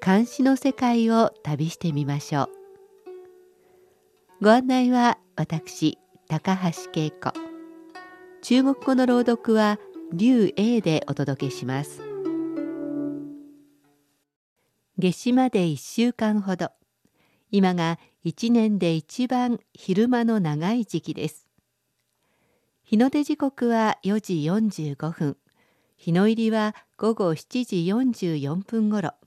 漢詩の世界を旅してみましょう。ご案内は私高橋恵子。中国語の朗読は劉英でお届けします。夏至まで1週間ほど。今が一年で一番昼間の長い時期です。日の出時刻は4時45分。日の入りは午後7時44分ごろ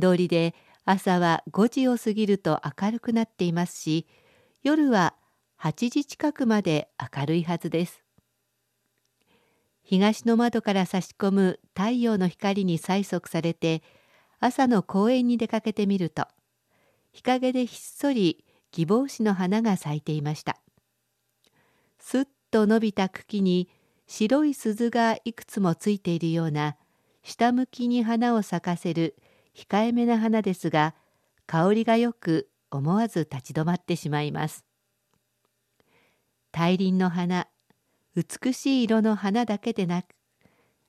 通りで朝は5時を過ぎると明るくなっていますし夜は8時近くまで明るいはずです。東の窓から差し込む太陽の光に催促されて朝の公園に出かけてみると日陰でひっそり義帽子の花が咲いていました。すっと伸びた茎に白い鈴がいくつもついているような下向きに花を咲かせる控えめな花ですが香りがよく思わず立ち止まってしまいます。大輪の花美しい色の花だけでなく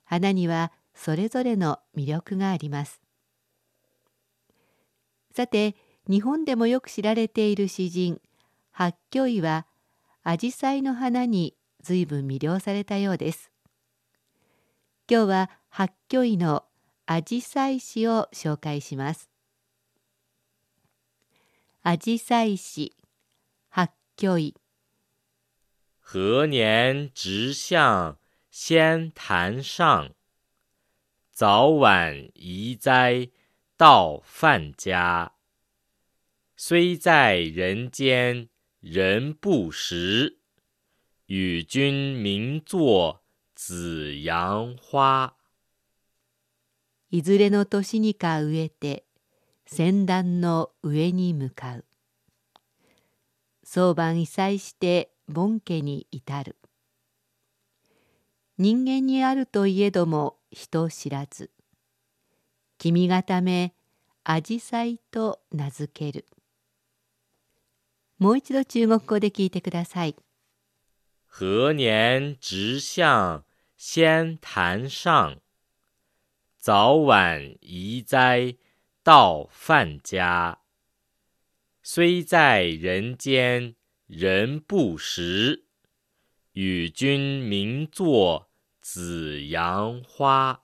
花にはそれぞれの魅力があります。さて日本でもよく知られている詩人八居医は紫陽花の花に随分魅了されたようです。今日は八居医の紫陽花詩を紹介します。紫陽花詩八居医何年直向？仙坛上，早晚宜哉到饭家。虽在人间人不识，与君名作紫阳花。いずれの年にか植えて仙壇の上に向かう。早晩異彩して盆家に至る。人間にあるといえども人知らず。君がため紫陽花と名付ける。もう一度中国語で聞いてください。何年直向仙坛上。早晚宜哉到饭家虽在人间人不识，与君名作紫陽花。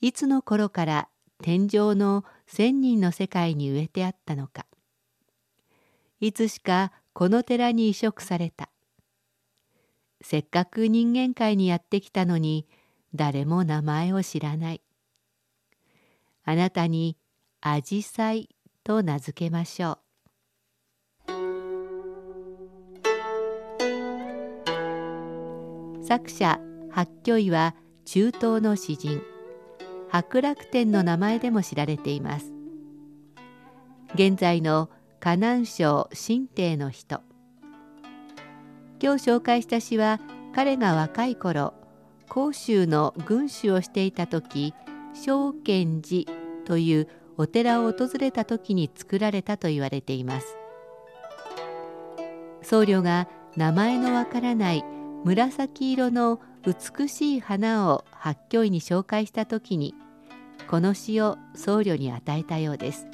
いつの頃から天上の千人の世界に植えてあったのか。いつしかこの寺に移植された。せっかく人間界にやってきたのに誰も名前を知らない。あなたにアジサイと名付けましょう。作者八居医は中東の詩人白楽天の名前でも知られています現在の河南省新帝の人今日紹介した詩は彼が若い頃甲州の軍師をしていた時正賢寺というお寺を訪れた時に作られたと言われています。僧侶が名前のわからない紫色の美しい花を八居に紹介した時にこの詩を僧侶に与えたようです。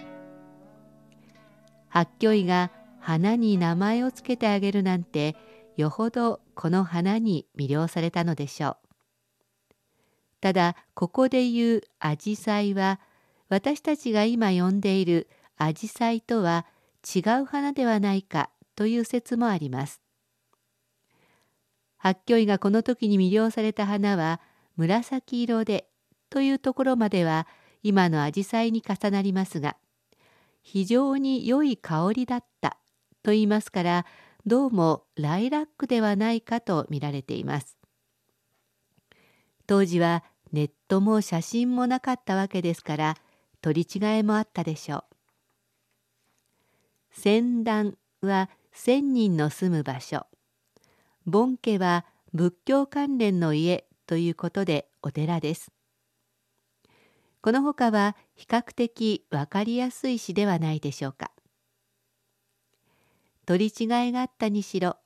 八居が花に名前をつけてあげるなんてよほどこの花に魅了されたのでしょう。ただここで言う紫陽花は私たちが今呼んでいる紫陽花とは違う花ではないかという説もあります。八居がこの時に魅了された花は紫色でというところまでは今の紫陽花に重なりますが非常に良い香りだったと言いますからどうもライラックではないかと見られています。当時はネットも写真もなかったわけですから取り違えもあったでしょう。仙壇は千人の住む場所盆家は仏教関連の家ということでお寺です。この他は比較的わかりやすい詩ではないでしょうか。取り違いがあったにしろ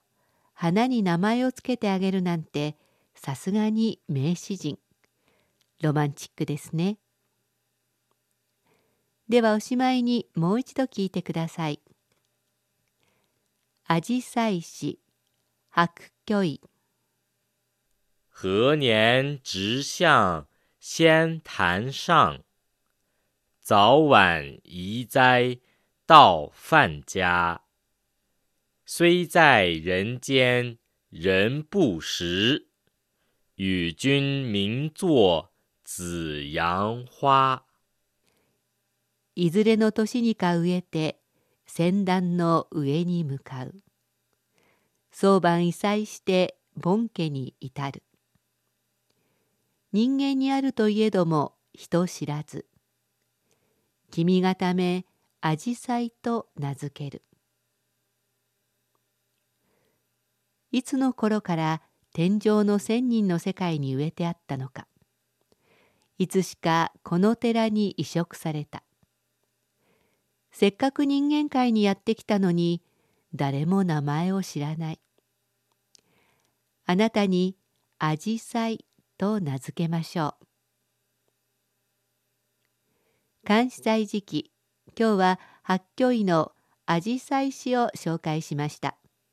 花に名前をつけてあげるなんてさすがに名詩人ロマンチックですね。ではおしまいにもう一度聞いてください。アジサイ市白居易何年直向仙坛上，早晚宜哉到饭家。虽在人间人不识，与君名作紫陽花。いずれの年にか植えて仙壇の上に向かう。早晩異彩して盆家に至る。人間にあるといえども人知らず君がためアジサイと名付けるいつの頃から天上の千人の世界に植えてあったのかいつしかこの寺に移植されたせっかく人間界にやってきたのに誰も名前を知らないあなたにアジサイと名付けましょう。監視祭時期今日は八居医のアジサイ詩を紹介しました。